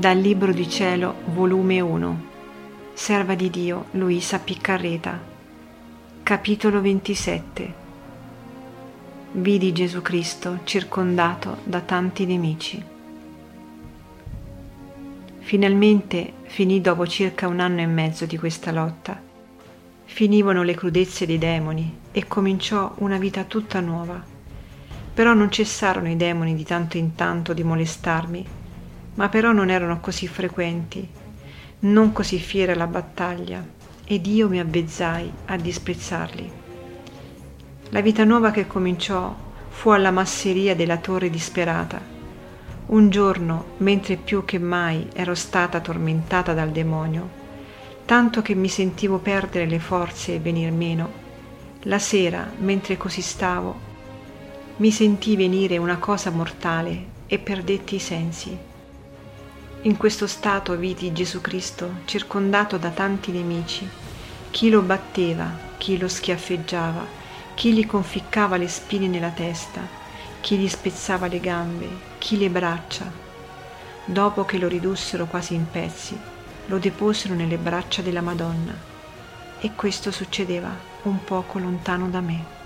Dal Libro di Cielo, volume 1, Serva di Dio Luisa Piccarreta, capitolo 27. Vidi Gesù Cristo circondato da tanti nemici. Finalmente finì dopo circa un anno e mezzo di questa lotta. Finivano le crudezze dei demoni e cominciò una vita tutta nuova. Però non cessarono i demoni di tanto in tanto di molestarmi ma però non erano così frequenti, non così fiera la battaglia, ed io mi avvezzai a disprezzarli. La vita nuova che cominciò fu alla masseria della torre disperata. Un giorno, mentre più che mai ero stata tormentata dal demonio, tanto che mi sentivo perdere le forze e venir meno, la sera, mentre così stavo, mi sentì venire una cosa mortale e perdetti i sensi. In questo stato vidi Gesù Cristo circondato da tanti nemici, chi lo batteva, chi lo schiaffeggiava, chi gli conficcava le spine nella testa, chi gli spezzava le gambe, chi le braccia. Dopo che lo ridussero quasi in pezzi, lo deposero nelle braccia della Madonna. E questo succedeva un poco lontano da me.